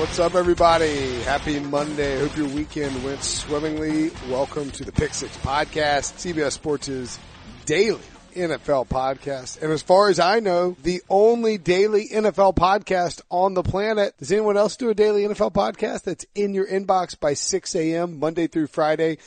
What's up, everybody? Happy Monday. Hope your weekend went swimmingly. Welcome to the Pick Six Podcast, CBS Sports' daily NFL podcast. And as far as I know, the only daily NFL podcast on the planet. Does anyone else do a daily NFL podcast that's in your inbox by 6 a.m. Monday through Friday?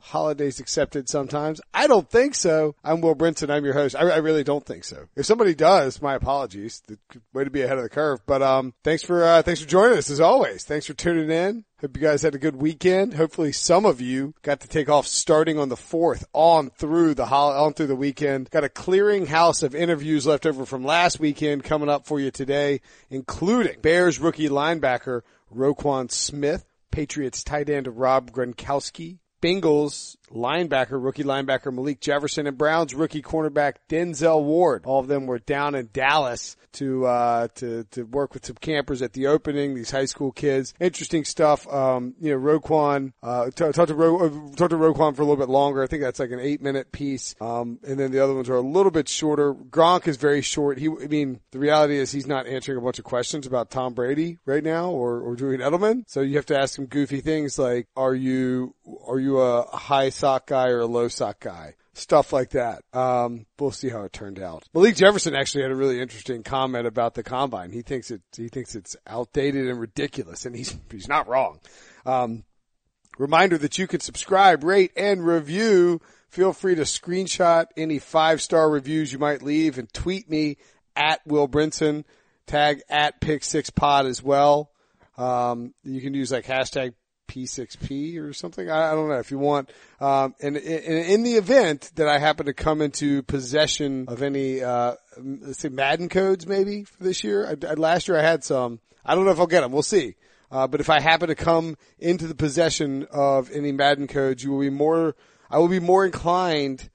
Holidays accepted sometimes. I don't think so. I'm Will Brinson. I'm your host. I, I, really don't think so. If somebody does, my apologies. The way to be ahead of the curve. But um, thanks for uh, thanks for joining us as always. Thanks for tuning in. Hope you guys had a good weekend. Hopefully some of you got to take off starting on the fourth on through the hol- on through the weekend. Got a clearing house of interviews left over from last weekend coming up for you today, including Bears rookie linebacker Roquan Smith, Patriots tight end Rob Gronkowski, Bengals linebacker, rookie linebacker Malik Jefferson and Browns rookie cornerback Denzel Ward. All of them were down in Dallas to, uh, to, to work with some campers at the opening, these high school kids. Interesting stuff. Um, you know, Roquan, uh, talk, talk to Ro, uh, talk to Roquan for a little bit longer. I think that's like an eight minute piece. Um, and then the other ones are a little bit shorter. Gronk is very short. He, I mean, the reality is he's not answering a bunch of questions about Tom Brady right now or, or Julian Edelman. So you have to ask him goofy things like, are you, are you a high sock guy or a low sock guy? Stuff like that. Um, we'll see how it turned out. Malik Jefferson actually had a really interesting comment about the combine. He thinks it, he thinks it's outdated and ridiculous and he's, he's not wrong. Um, reminder that you can subscribe, rate, and review. Feel free to screenshot any five star reviews you might leave and tweet me at Will Brinson. Tag at Pick Six Pod as well. Um, you can use like hashtag P6P or something. I, I don't know if you want. Um, and, and, in the event that I happen to come into possession of any, uh, let's say Madden codes maybe for this year. I, I, last year I had some. I don't know if I'll get them. We'll see. Uh, but if I happen to come into the possession of any Madden codes, you will be more, I will be more inclined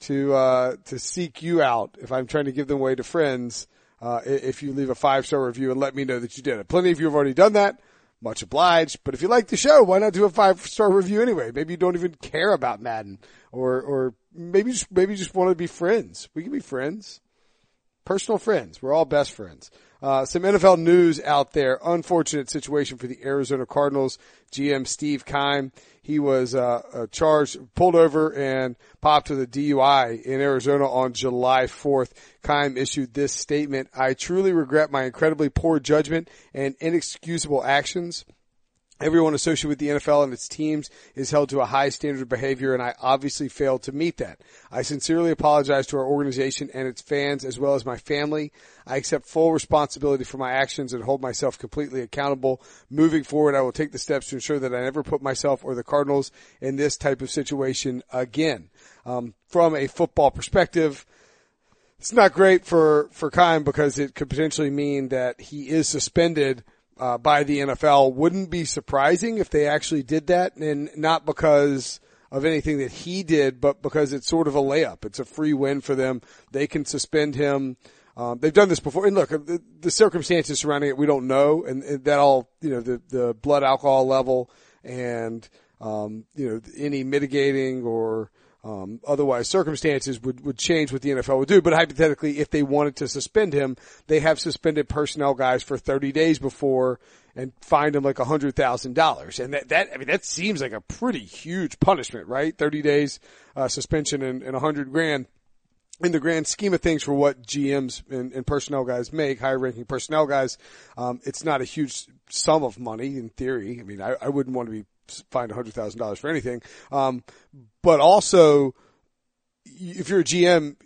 to, uh, to seek you out if I'm trying to give them away to friends. Uh, if you leave a five star review and let me know that you did it. Plenty of you have already done that. Much obliged. But if you like the show, why not do a five star review anyway? Maybe you don't even care about Madden or, or maybe just, maybe you just want to be friends. We can be friends. Personal friends. We're all best friends. Uh, some NFL news out there. Unfortunate situation for the Arizona Cardinals. GM Steve Keim. He was uh, uh, charged, pulled over, and popped with a DUI in Arizona on July 4th. Keim issued this statement: "I truly regret my incredibly poor judgment and inexcusable actions." Everyone associated with the NFL and its teams is held to a high standard of behavior and I obviously failed to meet that. I sincerely apologize to our organization and its fans as well as my family. I accept full responsibility for my actions and hold myself completely accountable. Moving forward, I will take the steps to ensure that I never put myself or the Cardinals in this type of situation again. Um, from a football perspective, it's not great for, for Keim because it could potentially mean that he is suspended uh, by the NFL. Wouldn't be surprising if they actually did that, and not because of anything that he did, but because it's sort of a layup. It's a free win for them. They can suspend him. Um, they've done this before, and look, the, the circumstances surrounding it we don't know, and, and, that all you know the the blood alcohol level and um, you know any mitigating or um, otherwise, circumstances would, would change what the NFL would do. But hypothetically, if they wanted to suspend him, they have suspended personnel guys for 30 days before and fined him like a hundred thousand dollars. And that, that, I mean, that seems like a pretty huge punishment, right? 30 days, uh, suspension and, and a hundred grand in the grand scheme of things for what GMs and, and personnel guys make, higher ranking personnel guys, um, it's not a huge sum of money in theory. I mean, I, I wouldn't want to be fined hundred thousand dollars for anything. Um, but also, if you're a GM,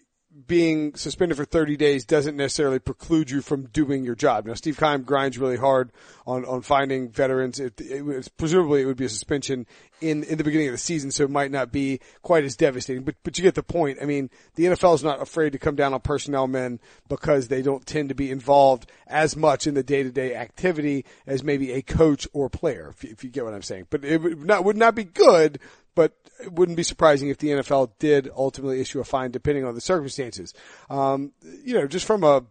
being suspended for 30 days doesn't necessarily preclude you from doing your job. Now, Steve Keim grinds really hard on, on finding veterans. It, it was, presumably it would be a suspension in, in the beginning of the season, so it might not be quite as devastating, but, but you get the point. I mean, the NFL is not afraid to come down on personnel men because they don't tend to be involved as much in the day to day activity as maybe a coach or player, if you, if you get what I'm saying. But it would not, would not be good, but it wouldn't be surprising if the NFL did ultimately issue a fine depending on the circumstances. Um, you know, just from a,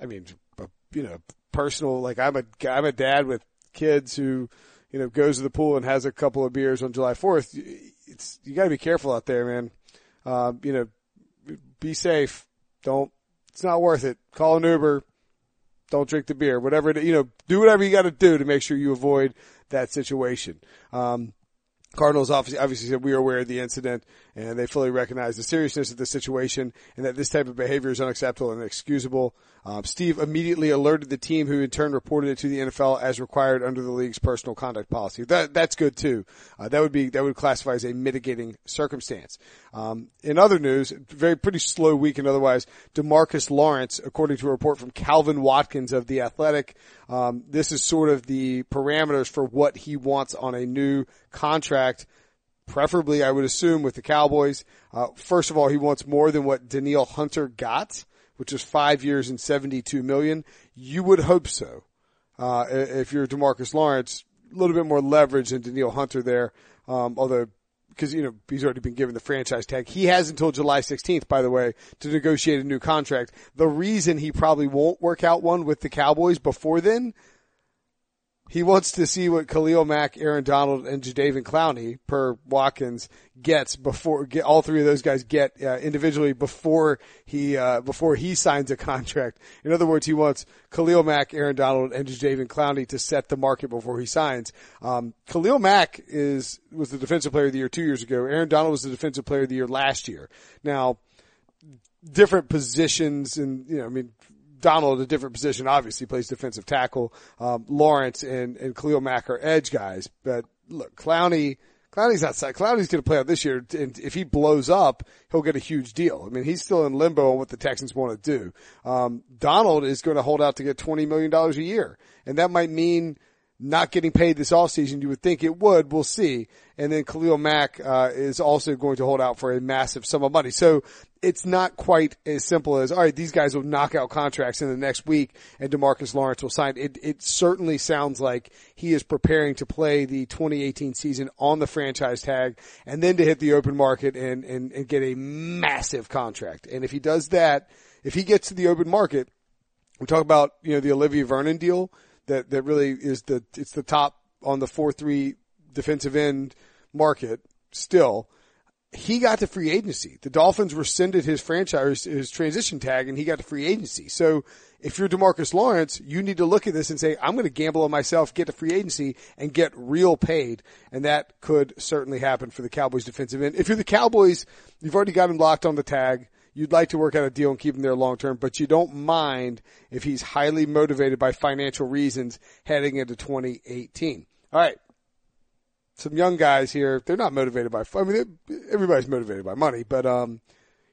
I mean, a, you know, personal, like I'm a, I'm a dad with kids who, you know, goes to the pool and has a couple of beers on July 4th. It's, you gotta be careful out there, man. Um, you know, be safe. Don't, it's not worth it. Call an Uber. don't drink the beer, whatever, it- you know, do whatever you got to do to make sure you avoid that situation. Um, Cardinals obviously, obviously said we are aware of the incident and they fully recognize the seriousness of the situation and that this type of behavior is unacceptable and inexcusable. Um, Steve immediately alerted the team who in turn reported it to the NFL as required under the league's personal conduct policy. That, that's good too. Uh, that would be, that would classify as a mitigating circumstance. Um, in other news, very pretty slow week and otherwise, Demarcus Lawrence, according to a report from Calvin Watkins of The Athletic, um, this is sort of the parameters for what he wants on a new contract preferably I would assume with the Cowboys. Uh, first of all, he wants more than what Danielle Hunter got, which was five years and 72 million. You would hope so. Uh, if you're Demarcus Lawrence, a little bit more leverage than Danielle Hunter there. Um, although, because, you know, he's already been given the franchise tag. He has until July 16th, by the way, to negotiate a new contract. The reason he probably won't work out one with the Cowboys before then he wants to see what Khalil Mack, Aaron Donald, and Jadeveon Clowney, per Watkins, gets before get all three of those guys get uh, individually before he uh, before he signs a contract. In other words, he wants Khalil Mack, Aaron Donald, and Jadeveon Clowney to set the market before he signs. Um, Khalil Mack is was the defensive player of the year two years ago. Aaron Donald was the defensive player of the year last year. Now, different positions, and you know, I mean, Donald a different position, obviously plays defensive tackle. Um, Lawrence and, and Khalil Mack are edge guys, but look, Clowney, Clowney's outside. Clowney's going to play out this year, and if he blows up, he'll get a huge deal. I mean, he's still in limbo on what the Texans want to do. Um, Donald is going to hold out to get twenty million dollars a year, and that might mean not getting paid this offseason. You would think it would. We'll see. And then Khalil Mack uh, is also going to hold out for a massive sum of money. So it's not quite as simple as all right. These guys will knock out contracts in the next week, and Demarcus Lawrence will sign. It it certainly sounds like he is preparing to play the 2018 season on the franchise tag, and then to hit the open market and and, and get a massive contract. And if he does that, if he gets to the open market, we talk about you know the Olivier Vernon deal that that really is the it's the top on the four three defensive end market still. He got to free agency. The Dolphins rescinded his franchise his transition tag, and he got to free agency. So if you're Demarcus Lawrence, you need to look at this and say, I'm going to gamble on myself, get to free agency, and get real paid. And that could certainly happen for the Cowboys defensive end. If you're the Cowboys, you've already got him locked on the tag you'd like to work out a deal and keep him there long term, but you don't mind if he's highly motivated by financial reasons heading into 2018. All right. Some young guys here, they're not motivated by, I mean, everybody's motivated by money, but, um,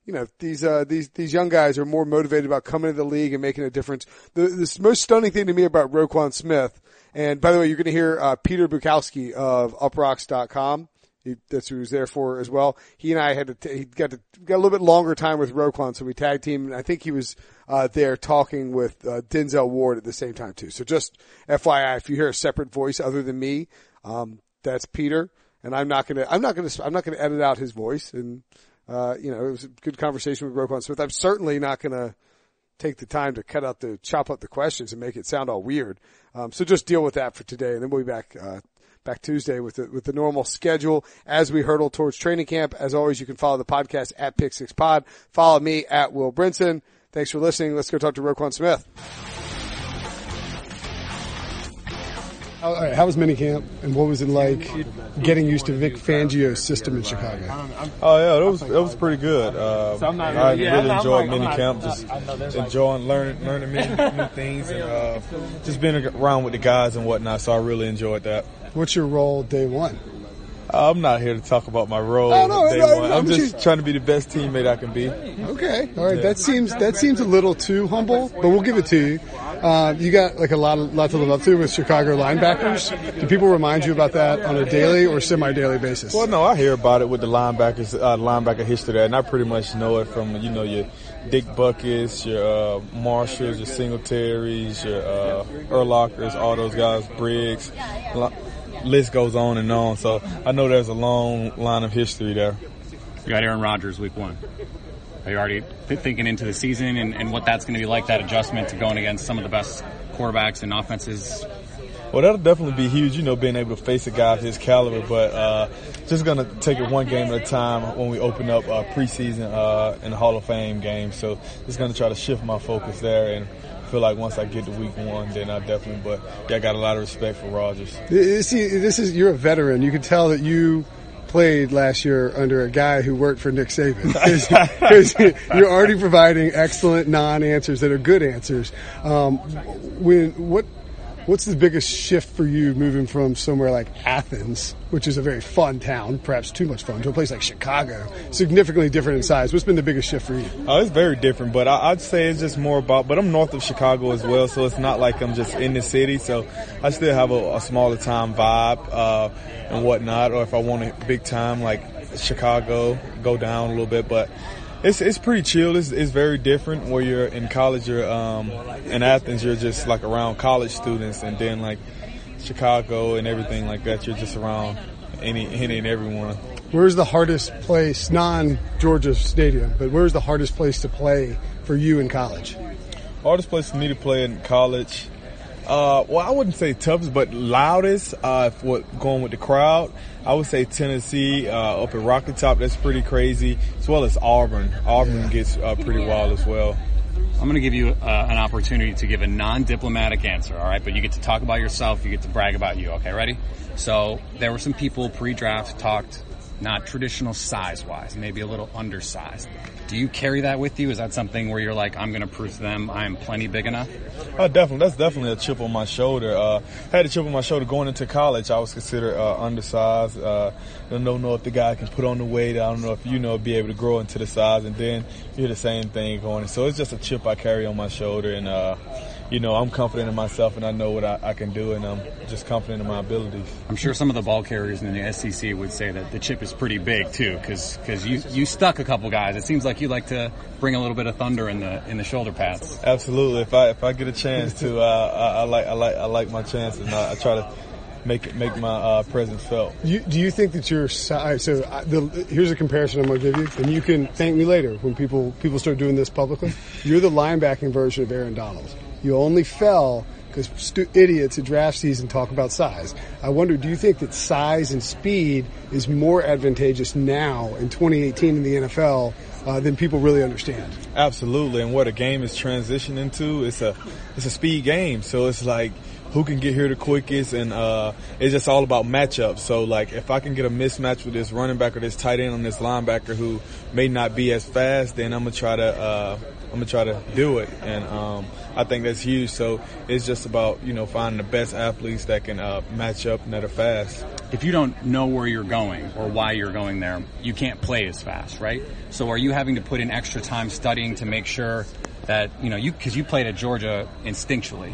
you know, these, uh, these, these young guys are more motivated about coming to the league and making a difference. The, the most stunning thing to me about Roquan Smith, and by the way, you're going to hear, uh, Peter Bukowski of uprocks.com. He, that's who he was there for as well. He and I had to, he got to, got a little bit longer time with Roquan, so we tag team, and I think he was, uh, there talking with, uh, Denzel Ward at the same time too. So just FYI, if you hear a separate voice other than me, um, that's Peter, and I'm not gonna, I'm not gonna, I'm not gonna edit out his voice, and, uh, you know, it was a good conversation with Roquan Smith. I'm certainly not gonna, take the time to cut out the chop up the questions and make it sound all weird. Um, so just deal with that for today, and then we'll be back uh, back Tuesday with the with the normal schedule as we hurdle towards training camp. As always, you can follow the podcast at Pick Six Pod. Follow me at Will Brinson. Thanks for listening. Let's go talk to Roquan Smith. All right, how was minicamp, and what was it like getting used to Vic Fangio's system in Chicago? Oh yeah, it was it was pretty good. Uh, I really enjoyed mini camp, just enjoying learning learning many new things and uh, just being around with the guys and whatnot. So I really enjoyed that. What's your role day one? I'm not here to talk about my role Oh, no, day no, one. no, I'm just you- trying to be the best teammate I can be. Okay, all right. That seems that seems a little too humble, but we'll give it to you. Uh, you got like a lot of lot to live up to with Chicago linebackers. Do people remind you about that on a daily or semi-daily basis? Well, no, I hear about it with the linebackers, uh, linebacker history there, and I pretty much know it from you know your Dick Butkus, your uh, Marshalls, your Singletaries, your uh, Urlachers, all those guys, Briggs. Li- List goes on and on. So I know there's a long line of history there. We got Aaron Rodgers week one. Are you already thinking into the season and, and what that's going to be like, that adjustment to going against some of the best quarterbacks and offenses Well, that'll definitely be huge, you know, being able to face a guy of his caliber. But uh, just going to take it one game at a time when we open up uh, preseason uh, and the Hall of Fame game. So just going to try to shift my focus there and feel like once I get to week one, then I definitely. But yeah, I got a lot of respect for Rodgers. See, this is you're a veteran. You can tell that you played last year under a guy who worked for Nick Saban because you're already providing excellent non-answers that are good answers. Um, when what What's the biggest shift for you moving from somewhere like Athens, which is a very fun town, perhaps too much fun, to a place like Chicago, significantly different in size? What's been the biggest shift for you? Oh, it's very different, but I, would say it's just more about. But I'm north of Chicago as well, so it's not like I'm just in the city. So I still have a, a smaller time vibe uh, and whatnot. Or if I want a big time like Chicago, go down a little bit, but it's it's pretty chill. It's, it's very different. Where you're in college, you're um, in Athens, you're just like around college students, and then like Chicago and everything like that, you're just around any any and everyone. Where's the hardest place, non Georgia Stadium, but where's the hardest place to play for you in college? Hardest place for me to play in college. Uh, well, I wouldn't say toughest, but loudest. Uh, what going with the crowd, I would say Tennessee uh, up at Rocky Top. That's pretty crazy, as well as Auburn. Auburn yeah. gets uh, pretty wild as well. I'm going to give you uh, an opportunity to give a non-diplomatic answer. All right, but you get to talk about yourself. You get to brag about you. Okay, ready? So there were some people pre-draft talked not traditional size wise, maybe a little undersized. Do you carry that with you? Is that something where you're like, I'm going to prove to them I am plenty big enough? Uh, definitely. That's definitely a chip on my shoulder. Uh, had a chip on my shoulder going into college. I was considered uh, undersized. Uh, I don't know if the guy can put on the weight. I don't know if you know be able to grow into the size. And then you're the same thing going. So it's just a chip I carry on my shoulder. And uh, you know, I'm confident in myself and I know what I, I, can do, and I'm just confident in my abilities. I'm sure some of the ball carriers in the SEC would say that the chip is pretty big too, because because you you stuck a couple guys. It seems like you like to bring a little bit of thunder in the in the shoulder pads. Absolutely. If I if I get a chance to, uh, I, I, like I like I like my chances, and I, I try to make it, make my uh, presence felt. You, do you think that your size? So uh, the, here's a comparison I'm going to give you, and you can thank me later when people people start doing this publicly. You're the linebacking version of Aaron Donald. You only fell because stu- idiots at draft season talk about size. I wonder, do you think that size and speed is more advantageous now in 2018 in the NFL uh, than people really understand? Absolutely, and what a game is transitioning to, it's a it's a speed game. So it's like who can get here the quickest, and uh, it's just all about matchups. So, like, if I can get a mismatch with this running back or this tight end on this linebacker who may not be as fast, then I'm gonna try to uh, I'm gonna try to do it, and um, I think that's huge. So it's just about you know finding the best athletes that can uh, match up and that are fast. If you don't know where you're going or why you're going there, you can't play as fast, right? So are you having to put in extra time studying to make sure that you know you because you played at Georgia instinctually,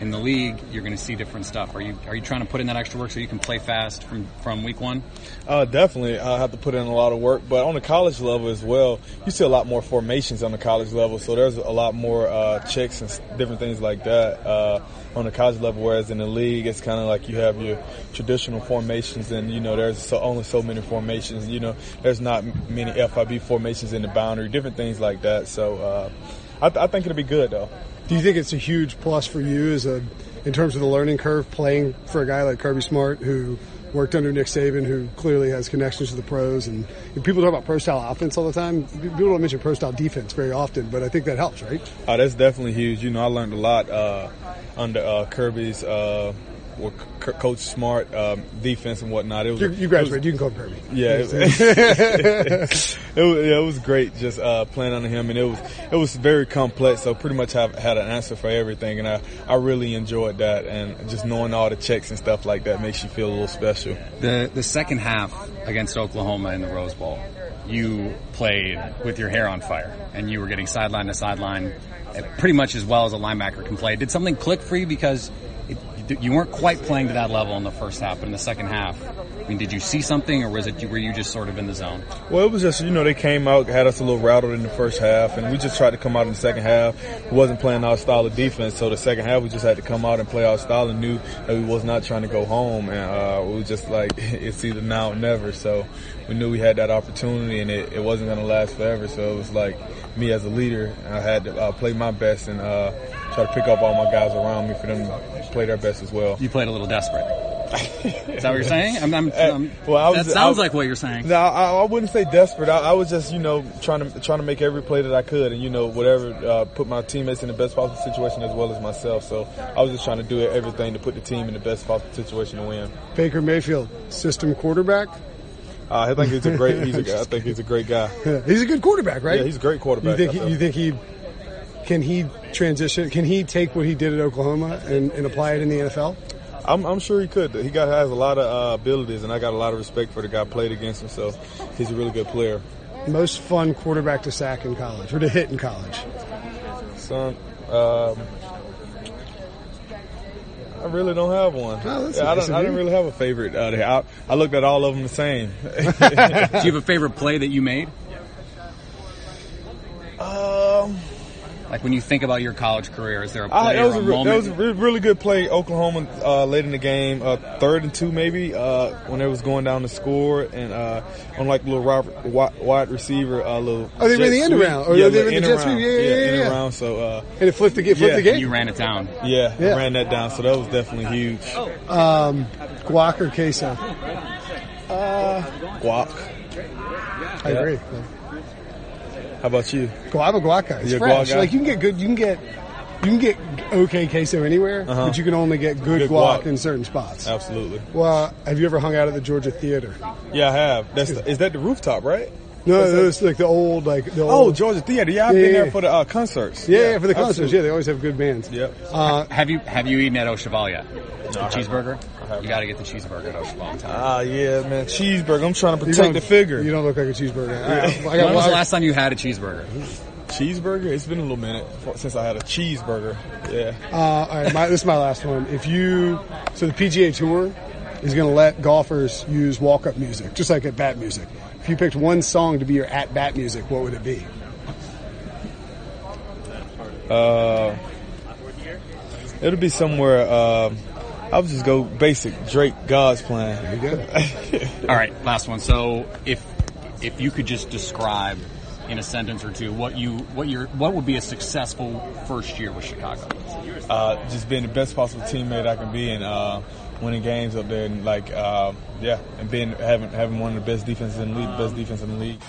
in the league, you're going to see different stuff. Are you are you trying to put in that extra work so you can play fast from from week one? Uh, definitely, I have to put in a lot of work. But on the college level as well, you see a lot more formations on the college level. So there's a lot more uh, checks and different things like that uh, on the college level. Whereas in the league, it's kind of like you have your traditional formations, and you know there's so, only so many formations. You know, there's not many FIB formations in the boundary, different things like that. So uh, I, th- I think it'll be good though. Do you think it's a huge plus for you as a, in terms of the learning curve, playing for a guy like Kirby Smart who worked under Nick Saban, who clearly has connections to the pros, and, people talk about pro style offense all the time. People don't mention pro style defense very often, but I think that helps, right? Oh, that's definitely huge. You know, I learned a lot uh, under uh, Kirby's. Uh, with Coach Smart um, defense and whatnot. It was, you, you graduated. you can call him Kirby. Yeah, it, it, was, yeah, it was great just uh, playing under him, and it was it was very complex. So pretty much have had an answer for everything, and I I really enjoyed that, and just knowing all the checks and stuff like that makes you feel a little special. The the second half against Oklahoma in the Rose Bowl, you played with your hair on fire, and you were getting sideline to sideline pretty much as well as a linebacker can play. Did something click for you because you weren't quite playing to that level in the first half, but in the second half, I mean, did you see something, or was it were you just sort of in the zone? Well, it was just you know they came out, had us a little rattled in the first half, and we just tried to come out in the second half. We wasn't playing our style of defense, so the second half we just had to come out and play our style, and knew that we was not trying to go home, and uh, we was just like it's either now or never. So we knew we had that opportunity, and it, it wasn't going to last forever. So it was like me as a leader, I had to uh, play my best and. Uh, try to pick up all my guys around me for them to play their best as well. You played a little desperate. Is that what you're saying? I'm, I'm, I'm, well, I was- that sounds I- like what you're saying. No, I, I wouldn't say desperate. I, I was just, you know, trying to trying to make every play that I could, and you know, whatever, uh, put my teammates in the best possible situation as well as myself. So I was just trying to do everything to put the team in the best possible situation to win. Baker Mayfield, system quarterback. Uh, I think he's a great. He's a, I think he's a great guy. He's a good quarterback, right? Yeah, he's a great quarterback. You think he, you think he can he transition? Can he take what he did at Oklahoma and, and apply it in the NFL? I'm, I'm sure he could. He got has a lot of uh, abilities, and I got a lot of respect for the guy. Played against him, so he's a really good player. Most fun quarterback to sack in college or to hit in college. Son, um, I really don't have one. Oh, Yeah, I don't. I didn't really have a favorite. Uh, there. I, I looked at all of them the same. Do you have a favorite play that you made? um, Like when you think about your college career, is there a I, play that was or a, a re- that was a re- really good play. Oklahoma uh, late in the game, uh, third and two maybe, uh, when they was going down to score, and uh, on like little Robert, wide, wide receiver, uh, little. Oh, they jet ran the end sweep. around, or yeah, they ran the end jet sweep. Yeah, yeah, yeah, end yeah. around. So uh, And it flipped the, flipped Yeah, the and you ran it down. yeah, Yeah. ran that down. So that was definitely huge. Um, guac or queso? Guac. I Yeah. agree. How about you? Guac, I'm a guac guy. It's You're fresh. guac guy? Like you can get good. You can get you can get okay queso anywhere, Uh-huh. but you can only get good, Good guac, guac. in certain spots. Absolutely. Well, have you ever hung out at the Georgia Theater? Yeah, I have. That's the, is that the rooftop, right? No, What's it's like the old, like the Oh, old. Georgia Theater. Yeah, I've Yeah, been yeah. there for the uh, concerts. yeah, yeah, for the concerts. absolutely. Yeah, they always have good bands. Yep. Uh, Have you have you eaten at Au Cheval yet? The I haven't. cheeseburger. I haven't. You got to get the cheeseburger at Au Cheval. I'm telling. Ah, yeah, man. Cheeseburger. I'm trying to protect the figure. You don't look like a cheeseburger. I, I got, when was the last time you had a cheeseburger? Cheeseburger? It's been a little minute since I had a cheeseburger. Yeah. Uh, all right, my, this is my last one. If you, so the PGA Tour is going to let golfers use walk-up music, just like at bat music. If you picked one song to be your at bat music, what would it be? Uh, it'll be somewhere. Um, I would just go basic Drake God's plan. There you go. All right, last one. So if if you could just describe in a sentence or two what you what your what would be a successful first year with Chicago? uh, just being the best possible teammate I can be and uh, winning games up there and like uh, yeah and being having having one of the best defenses in the league, best defense in the league.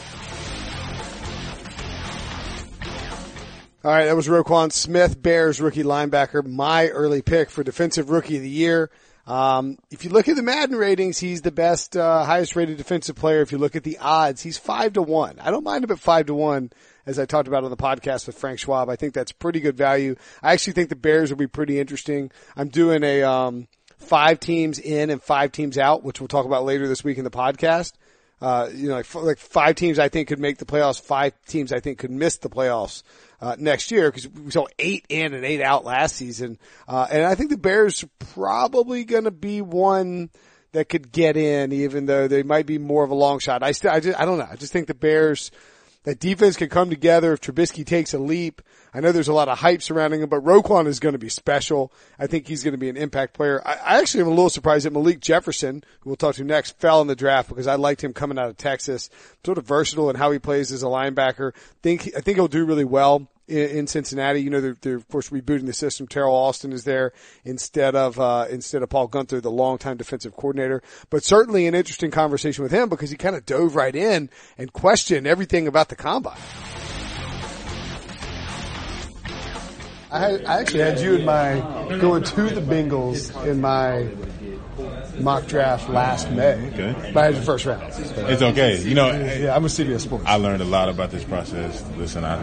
All right, that was Roquan Smith, Bears rookie linebacker, my early pick for defensive rookie of the year. Um, if you look at the Madden ratings, he's the best, uh, highest rated defensive player. If you look at the odds, he's five to one. I don't mind him at five to one, as I talked about on the podcast with Frank Schwab. I think that's pretty good value. I actually think the Bears will be pretty interesting. I'm doing a, um, five teams in and five teams out, which we'll talk about later this week in the podcast. Uh, you know, like, like five teams I think could make the playoffs. Five teams I think could miss the playoffs uh, next year because we saw eight in and eight out last season. Uh, and I think the Bears probably to be one that could get in, even though they might be more of a long shot. I still, I just, I don't know. I just think the Bears, that defense can come together if Trubisky takes a leap. I know there's a lot of hype surrounding him, but Roquan is going to be special. I think he's going to be an impact player. I, actually am a little surprised that Malik Jefferson, who we'll talk to next, fell in the draft because I liked him coming out of Texas. Sort of versatile in how he plays as a linebacker. Think I think he'll do really well in, in Cincinnati. You know, they're, they're of course rebooting the system. Teryl Austin is there instead of uh, instead of Paul Guenther, the longtime defensive coordinator. But certainly an interesting conversation with him because he kind of dove right in and questioned everything about the combine. I, had, I actually had you in my going to the Bengals in my mock draft last May. Okay. But I had your first round. It's okay. You know, Yeah, I'm a CBS Sports. I learned a lot about this process. Listen, I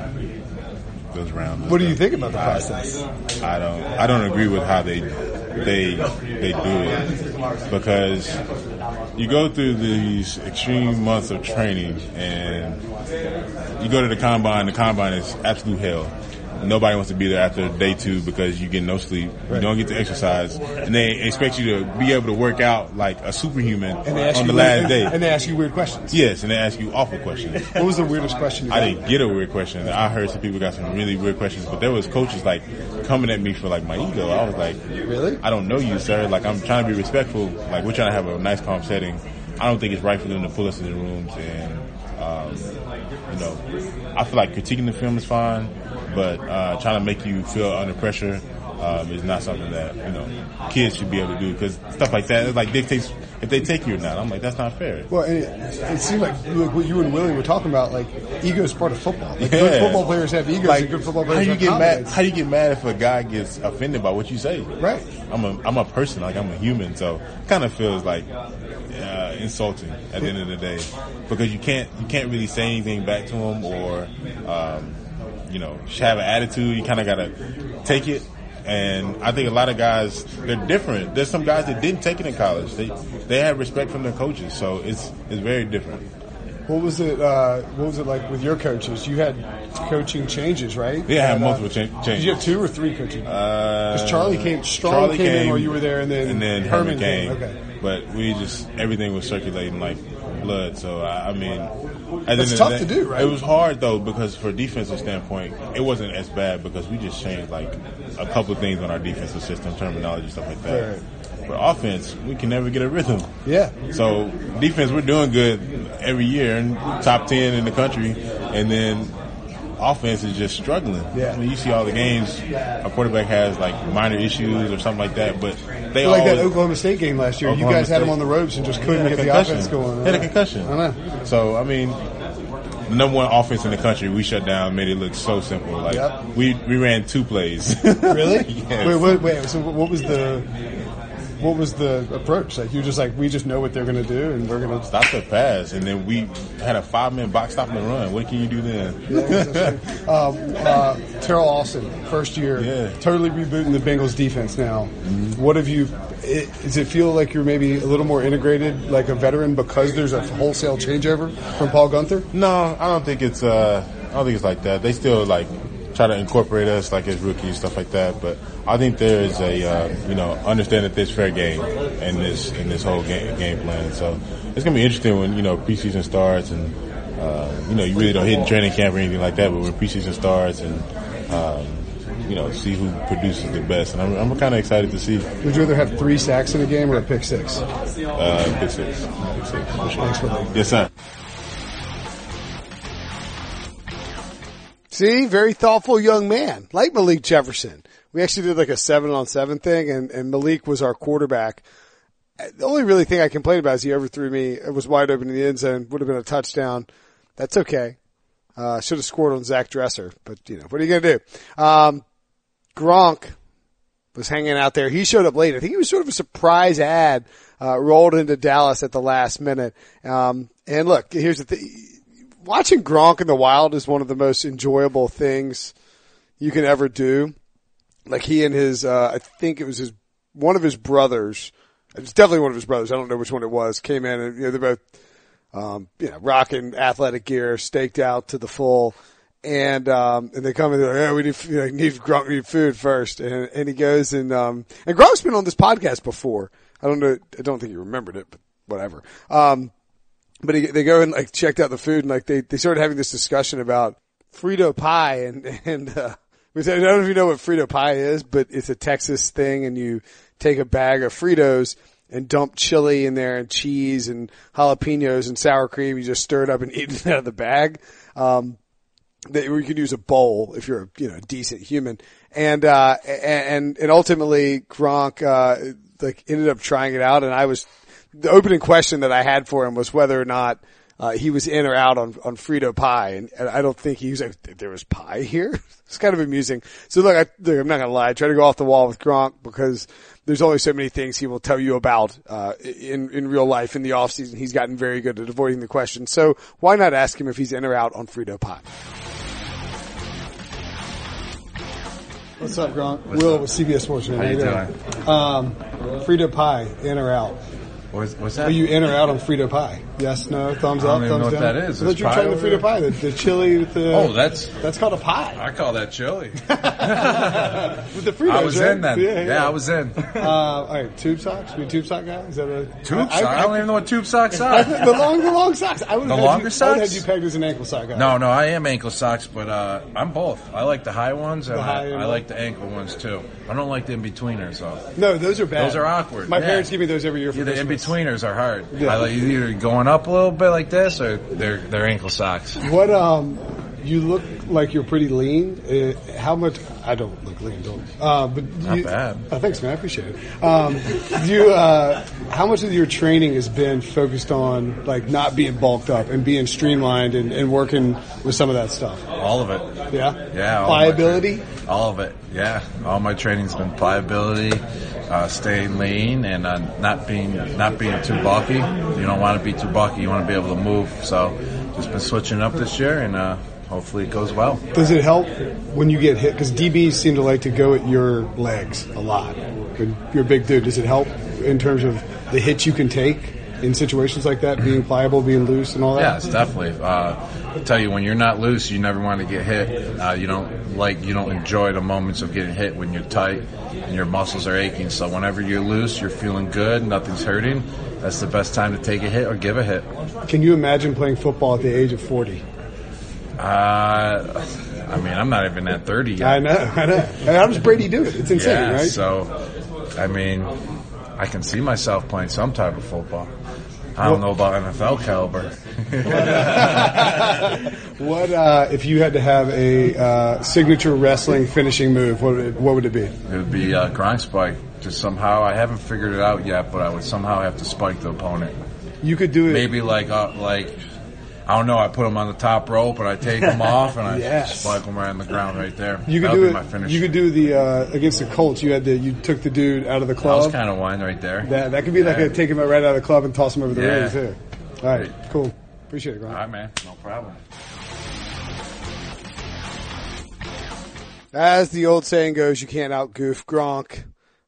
What do you think about the I- process? I don't. I don't agree with how they they they do it because you go through these extreme months of training and you go to the combine. The combine is absolute hell. Nobody wants to be there after day two because you get no sleep. You don't get to exercise, and they expect you to be able to work out like a superhuman And they ask on the weird- last day. And they ask you weird questions. Yes, and they ask you awful questions. What was the weirdest question you? I didn't get a weird question. I heard some people got some really weird questions, but there was coaches like coming at me for like my ego. I was like, Really? I don't know you, sir. Like I'm trying to be respectful. Like we're trying to have a nice, calm setting. I don't think it's right for them to pull us in the rooms and, um, you know, I feel like critiquing the film is fine, but uh, trying to make you feel under pressure um, is not something that you know kids should be able to do because stuff like that it like dictates if they take you or not. I'm like that's not fair. Well, and it, it seemed like, like what you and Willie were talking about, like ego is part of football. Like Yeah. good football players have egos, Like, good football players how you get mad? confidence. How you get mad if a guy gets offended by what you say? Right. I'm a I'm a person, like I'm a human, so it kind of feels like uh, insulting at the end of the day because you can't you can't really say anything back to him or um, you know have an attitude. You kind of gotta take it. And I think a lot of guys they're different. There's some guys that didn't take it in college. They they have respect from their coaches, so it's it's very different. What was it? Uh, what was it like with your coaches? You had coaching changes, right? Yeah, I had uh, multiple cha- Did you have two or three coaching? Because Because Charlie came, Strong came, in while you were there, and then and then Herman, Herman came. Okay. But we just everything was circulating like blood. So I, I mean, at the end That's of tough to do, right? It was hard though because for a defensive standpoint, it wasn't as bad because we just changed like a couple of things on our defensive system, terminology, stuff like that. Right. But offense, we can never get a rhythm. Yeah. So defense, we're doing good every year and top ten in the country, and then offense is just struggling. Yeah. I mean, you see all the games, a quarterback has like minor issues or something like that, but they Like that Oklahoma State game last year, you Oklahoma guys had him State. on the ropes and just couldn't had a get the concussion. offense going. Had a concussion. I know. So I mean, the number one offense in the country, we shut down, made it look so simple. Like Yep. we we ran two plays. Really? Yes. Wait, wait, wait. So what was the what was the approach? Like you were just like we just know what they're going to do and we're going to Stop the pass, and then we had a five minute box stop and run. What can you do then? um, uh, Teryl Austin, first year, Yeah. totally rebooting the Bengals defense now. What have you? It, does it feel like you're maybe a little more integrated, like a veteran, because there's a wholesale changeover from Paul Guenther? No, I don't think it's. Uh, I don't think it's like that. They still like try to incorporate us like as rookies, stuff like that. But I think there is a uh, you know understand that there's fair game in this in this whole game game plan. So it's gonna be interesting when you know preseason starts and uh, you know you really don't hit in training camp or anything like that. But when preseason starts and um, you know see who produces the best, and I'm, I'm kind of excited to see Would you rather have three sacks in a game or a pick six? uh, pick six, pick six sure. Thanks for that. Yes, sir. See, very thoughtful young man, like Malik Jefferson. We actually did like a seven on seven thing, and, and Malik was our quarterback. The only really thing I complained about is he overthrew me. It was wide open in the end zone. Would have been a touchdown. That's okay. Uh, should have scored on Zach Dresser, but you know, what are you going to do? Um, Gronk was hanging out there. He showed up late. I think he was sort of a surprise ad, uh, rolled into Dallas at the last minute. Um, and look, here's the thing. Watching Gronk in the wild is one of the most enjoyable things you can ever do. Like he and his, uh, I think it was his, one of his brothers, it's definitely one of his brothers. I don't know which one it was, came in and, you know, they're both, um, you know, rocking athletic gear, staked out to the full. And, um, and they come in, they're like, we need, you know, need Gronk, need food first. And, and he goes and, um, and Gronk's been on this podcast before. I don't know, I don't think he remembered it, but whatever. Um, but he, they go and like checked out the food and like they, they started having this discussion about Frito pie and, and, uh, I don't know if you know what Frito pie is, but it's a Texas thing and you take a bag of Fritos and dump chili in there and cheese and jalapenos and sour cream. You just stir it up and eat it out of the bag. Um, that you could use a bowl if you're a you know decent human. And uh and and ultimately Gronk uh like ended up trying it out and I was the opening question that I had for him was whether or not uh, he was in or out on, on Frito pie. And, and I don't think he was like, there was pie here. it's kind of amusing. So look, I, look, I'm not going to lie. I try to go off the wall with Gronk because there's only so many things he will tell you about, uh, in, in real life in the off season. He's gotten very good at avoiding the question. So why not ask him if he's in or out on Frito pie? What's up, Gronk? Will with CBS Sports. Man. How you doing? Um, Frito pie, in or out? What's, what's Are that? you in or out on Frito pie? Yes, no, thumbs I up, don't even thumbs know what down. that is. I thought Is you were pie trying the over Frito pie, the, the chili with the. oh, that's that's called a pie I call that chili. with the Fritos. I was right? in then. Yeah. I was in. Uh, all right, tube socks. You a tube sock guy? Is that a Tube I- socks. I, I- don't even know what tube socks are. the long, the long socks. I would The have longer had you, I would socks? have you pegged as an ankle sock guy. No, no, I am ankle socks, but uh, I'm both. I like the high ones, and The high I, I like the ankle ones too. I don't like the in betweeners though. no, those are bad. Those are awkward. My yeah. parents give me those every year for Yeah, the in Christmas. Betweeners are hard. Yeah. I like either going up a little bit like this, or they're they're ankle socks. What um, you look like you're pretty lean. Uh, how much? I don't look lean, don't. Uh, but Not you, bad. Oh, thanks, man. I appreciate it. Um, you, uh, how much of your training has been focused on like not being bulked up and being streamlined and, and working with some of that stuff? All of it. Yeah. Yeah. all Pliability. all of it. Yeah. All my training's been pliability, uh, staying lean, and uh, not being not being too bulky. You don't want to be too bulky. You want to be able to move. So, just been switching up this year, and uh, hopefully it goes well. Does it help when you get hit? Because DBs seem to like to go at your legs a lot. You're a big dude. Does it help in terms of the hits you can take in situations like that, being pliable, being loose, and all that? Yes, definitely. Uh, I tell you, when you're not loose, you never want to get hit. Uh, you don't like, you don't enjoy the moments of getting hit when you're tight and your muscles are aching. So whenever you're loose, you're feeling good, nothing's hurting. That's the best time to take a hit or give a hit. Can you imagine playing football at the age of 40? Uh, I mean, I'm not even at 30 yet. I know, I know. How does Brady do it? It's insane, yeah, right? so, I mean, I can see myself playing some type of football. I don't know about NFL caliber. what uh, if you had to have a uh, signature wrestling finishing move? What would it, what would it be? It would be a Gronk spike. Just somehow, I haven't figured it out yet, but I would somehow have to spike the opponent. You could do it. Maybe like uh, like I don't know. I put them on the top rope and I take them off and I Yes. spike them right on the ground right there. You could that would do be it. my finish. You could do the uh, against the Colts. You had the you took the dude out of the that club. was kind of one right there. That that could be like Yeah. a take him right out of the club and toss him over the Yeah. ring too. All right, cool. Appreciate it, All Grant. right, man. No problem. As the old saying goes, you can't out goof Gronk.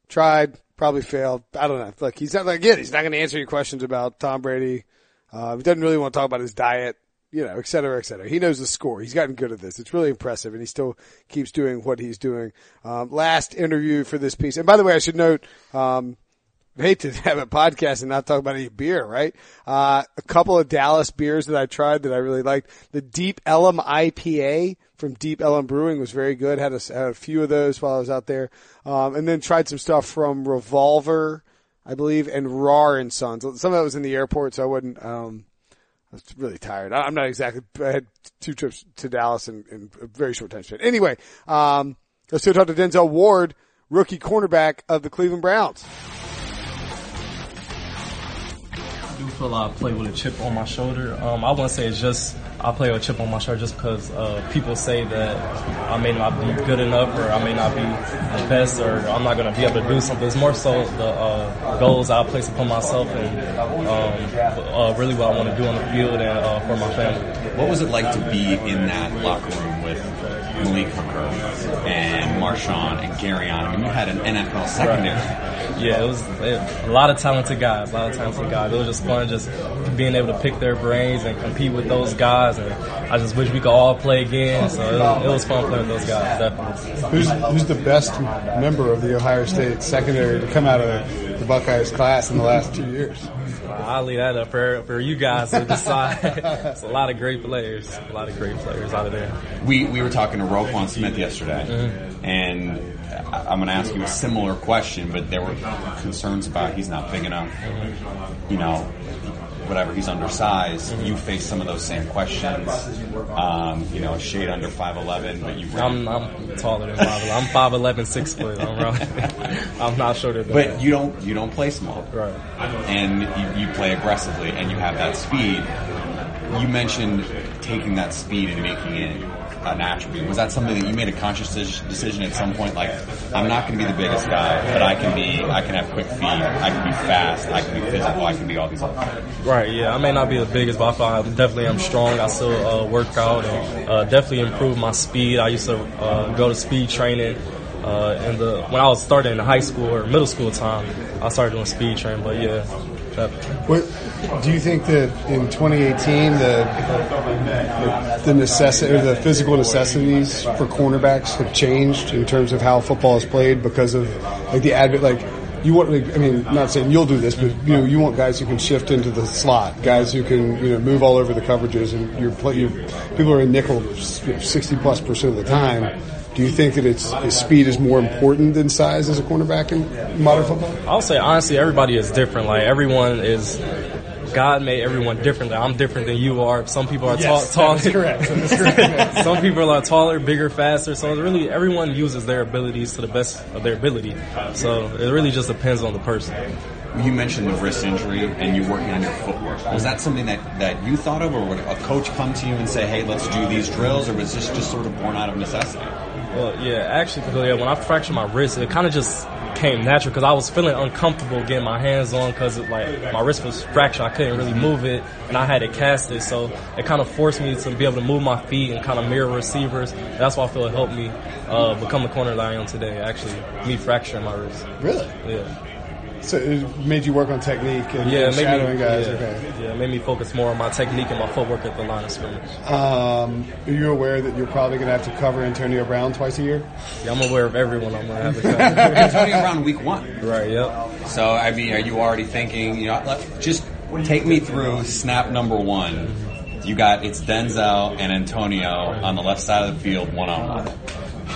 Tried, probably failed. I don't know. Look, he's not again. He's not going to answer your questions about Tom Brady. Uh, he doesn't really want to talk about his diet, you know, et cetera, et cetera. He knows the score. He's gotten good at this. It's really impressive, and he still keeps doing what he's doing. Um, last interview for this piece, and by the way, I should note. Um, hate to have a podcast and not talk about any beer, right? Uh, a couple of Dallas beers that I tried that I really liked. The Deep Ellum IPA from Deep Ellum Brewing was very good. Had a, had a few of those while I was out there. Um, and then tried some stuff from Revolver, I believe, and Rahr and Sons. Some of that was in the airport, so I wouldn't, um, I was really tired. I- I'm not exactly, I had two trips to Dallas in, in a very short time span. Anyway, um, let's go talk to Denzel Ward, rookie cornerback of the Cleveland Browns. Do feel I play with a chip on my shoulder. Um, I wouldn't say it's just I play with a chip on my shoulder just because uh, people say that I may not be good enough or I may not be the best or I'm not going to be able to do something. It's more so the uh, goals I place upon myself and um, uh, really what I want to do on the field and uh, for my family. What was it like to be in that locker room Malik Hooker and Marshon and Gareon? I mean, you had an NFL secondary. Yeah, it was it, a lot of talented guys, a lot of talented guys. It was just fun just being able to pick their brains and compete with those guys. And I just wish we could all play again. So it, was- it was fun playing with those guys, definitely. Who's who's the best member of the Ohio State secondary to come out of the Buckeyes class in the last two years? I'll leave that up for, for you guys to decide. it's a lot of great players, a lot of great players out of there. We we were talking to Roquan Smith yesterday, mm-hmm. and I- I'm going to ask you a similar question, but there were concerns about he's not big enough. Mm-hmm. You know, whatever, he's undersized. You face some of those same questions. Um, you know, a shade under 5'11", but you I'm, I'm taller than 5'11". I'm 5'11", 6 foot. I'm. I'm not shorter than But that. you don't you don't play small, Right. And you, you play aggressively, and you have that speed. You mentioned taking that speed and making it an attribute. Was that something that you made a conscious decision at some point? Like, I'm not going to be the biggest guy, but I can be. I can have quick feet. I can be fast. I can be physical. I can be all these other things. Right, yeah. I may not be the biggest, but I definitely am strong. I still uh, work out and uh, definitely improve my speed. I used to uh, go to speed training. Uh, in the when I was starting in high school or middle school time, I started doing speed training. But yeah, What do you think that in 2018 the the necessity or the physical necessities for cornerbacks have changed in terms of how football is played because of like the advent like you want like, I mean not saying you'll do this but you know you want guys who can shift into the slot guys who can you know move all over the coverages and you're play you people are in nickel 60 plus percent of the time do you think that it's speed is more important than size as a cornerback in modern football I'll say honestly, everybody is different. Like everyone is God made everyone different. I'm different than you are. Some people are tall, Yes, tall. that is correct. That is correct. Some people are taller, bigger, faster. So it's really everyone uses their abilities to the best of their ability. So it really just depends on the person. You mentioned the wrist injury and you working on your footwork. Was that something that, that you thought of, or would a coach come to you and say, "Hey, let's do these drills," or was this just sort of born out of necessity? Well, yeah, actually, yeah, when I fractured my wrist, it kind of just came natural because I was feeling uncomfortable getting my hands on because like my wrist was fractured, I couldn't really move it, and I had to cast it casted, so it kind of forced me to be able to move my feet and kind of mirror receivers. That's why I feel it helped me uh, become the corner that I am today. Actually, me fracturing my wrist. Really? Yeah. So it made you work on technique and, Yeah, and made shadowing me, guys. yeah, Okay. yeah, it made me focus more on my technique and my footwork at the line of scrimmage. Um, are you aware that you're probably going to have to cover Antonio Brown twice a year? Yeah, I'm aware of everyone I'm gonna have to cover. Antonio Brown, week one. right. Yep. So, I mean, are you already thinking? You know, let, just take me through snap number one. You got it's Denzel and Antonio on the left side of the field, one on one.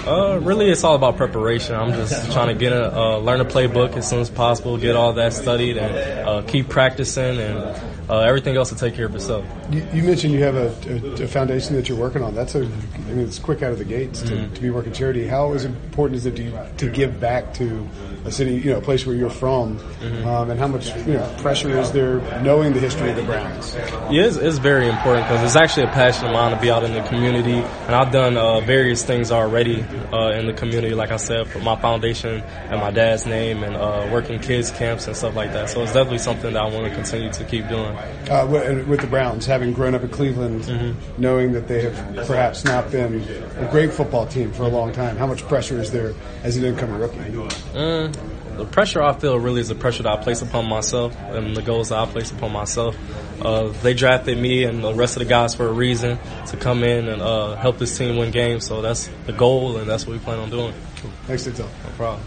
Uh, really, it's all about preparation. I'm just trying to get a uh, learn a playbook as soon as possible, get all that studied, and uh, keep practicing, and uh, everything else will take care of itself. You, you mentioned you have a, a, a foundation that you're working on. That's a, I mean, it's quick out of the gates to, to be working charity. How is important is it to, to give back to a city, you know, a place where you're from, um, and how much you know pressure is there knowing the history of the Browns? Yeah, it's, it's very important because it's actually a passion of mine to be out in the community, and I've done uh, various things already uh, in the community. Like I said, for my foundation and my dad's name, and uh, working kids camps and stuff like that. So it's definitely something that I want to continue to keep doing. Uh, with, with the Browns, having grown up in Cleveland, knowing that they have perhaps not been a great football team for a long time, how much pressure is there as an incoming rookie? Mm, the pressure I feel really is the pressure that I place upon myself and the goals that I place upon myself. Uh, they drafted me and the rest of the guys for a reason to come in and uh, help this team win games. So that's the goal, and that's what we plan on doing. Thanks, Denzel. No problem.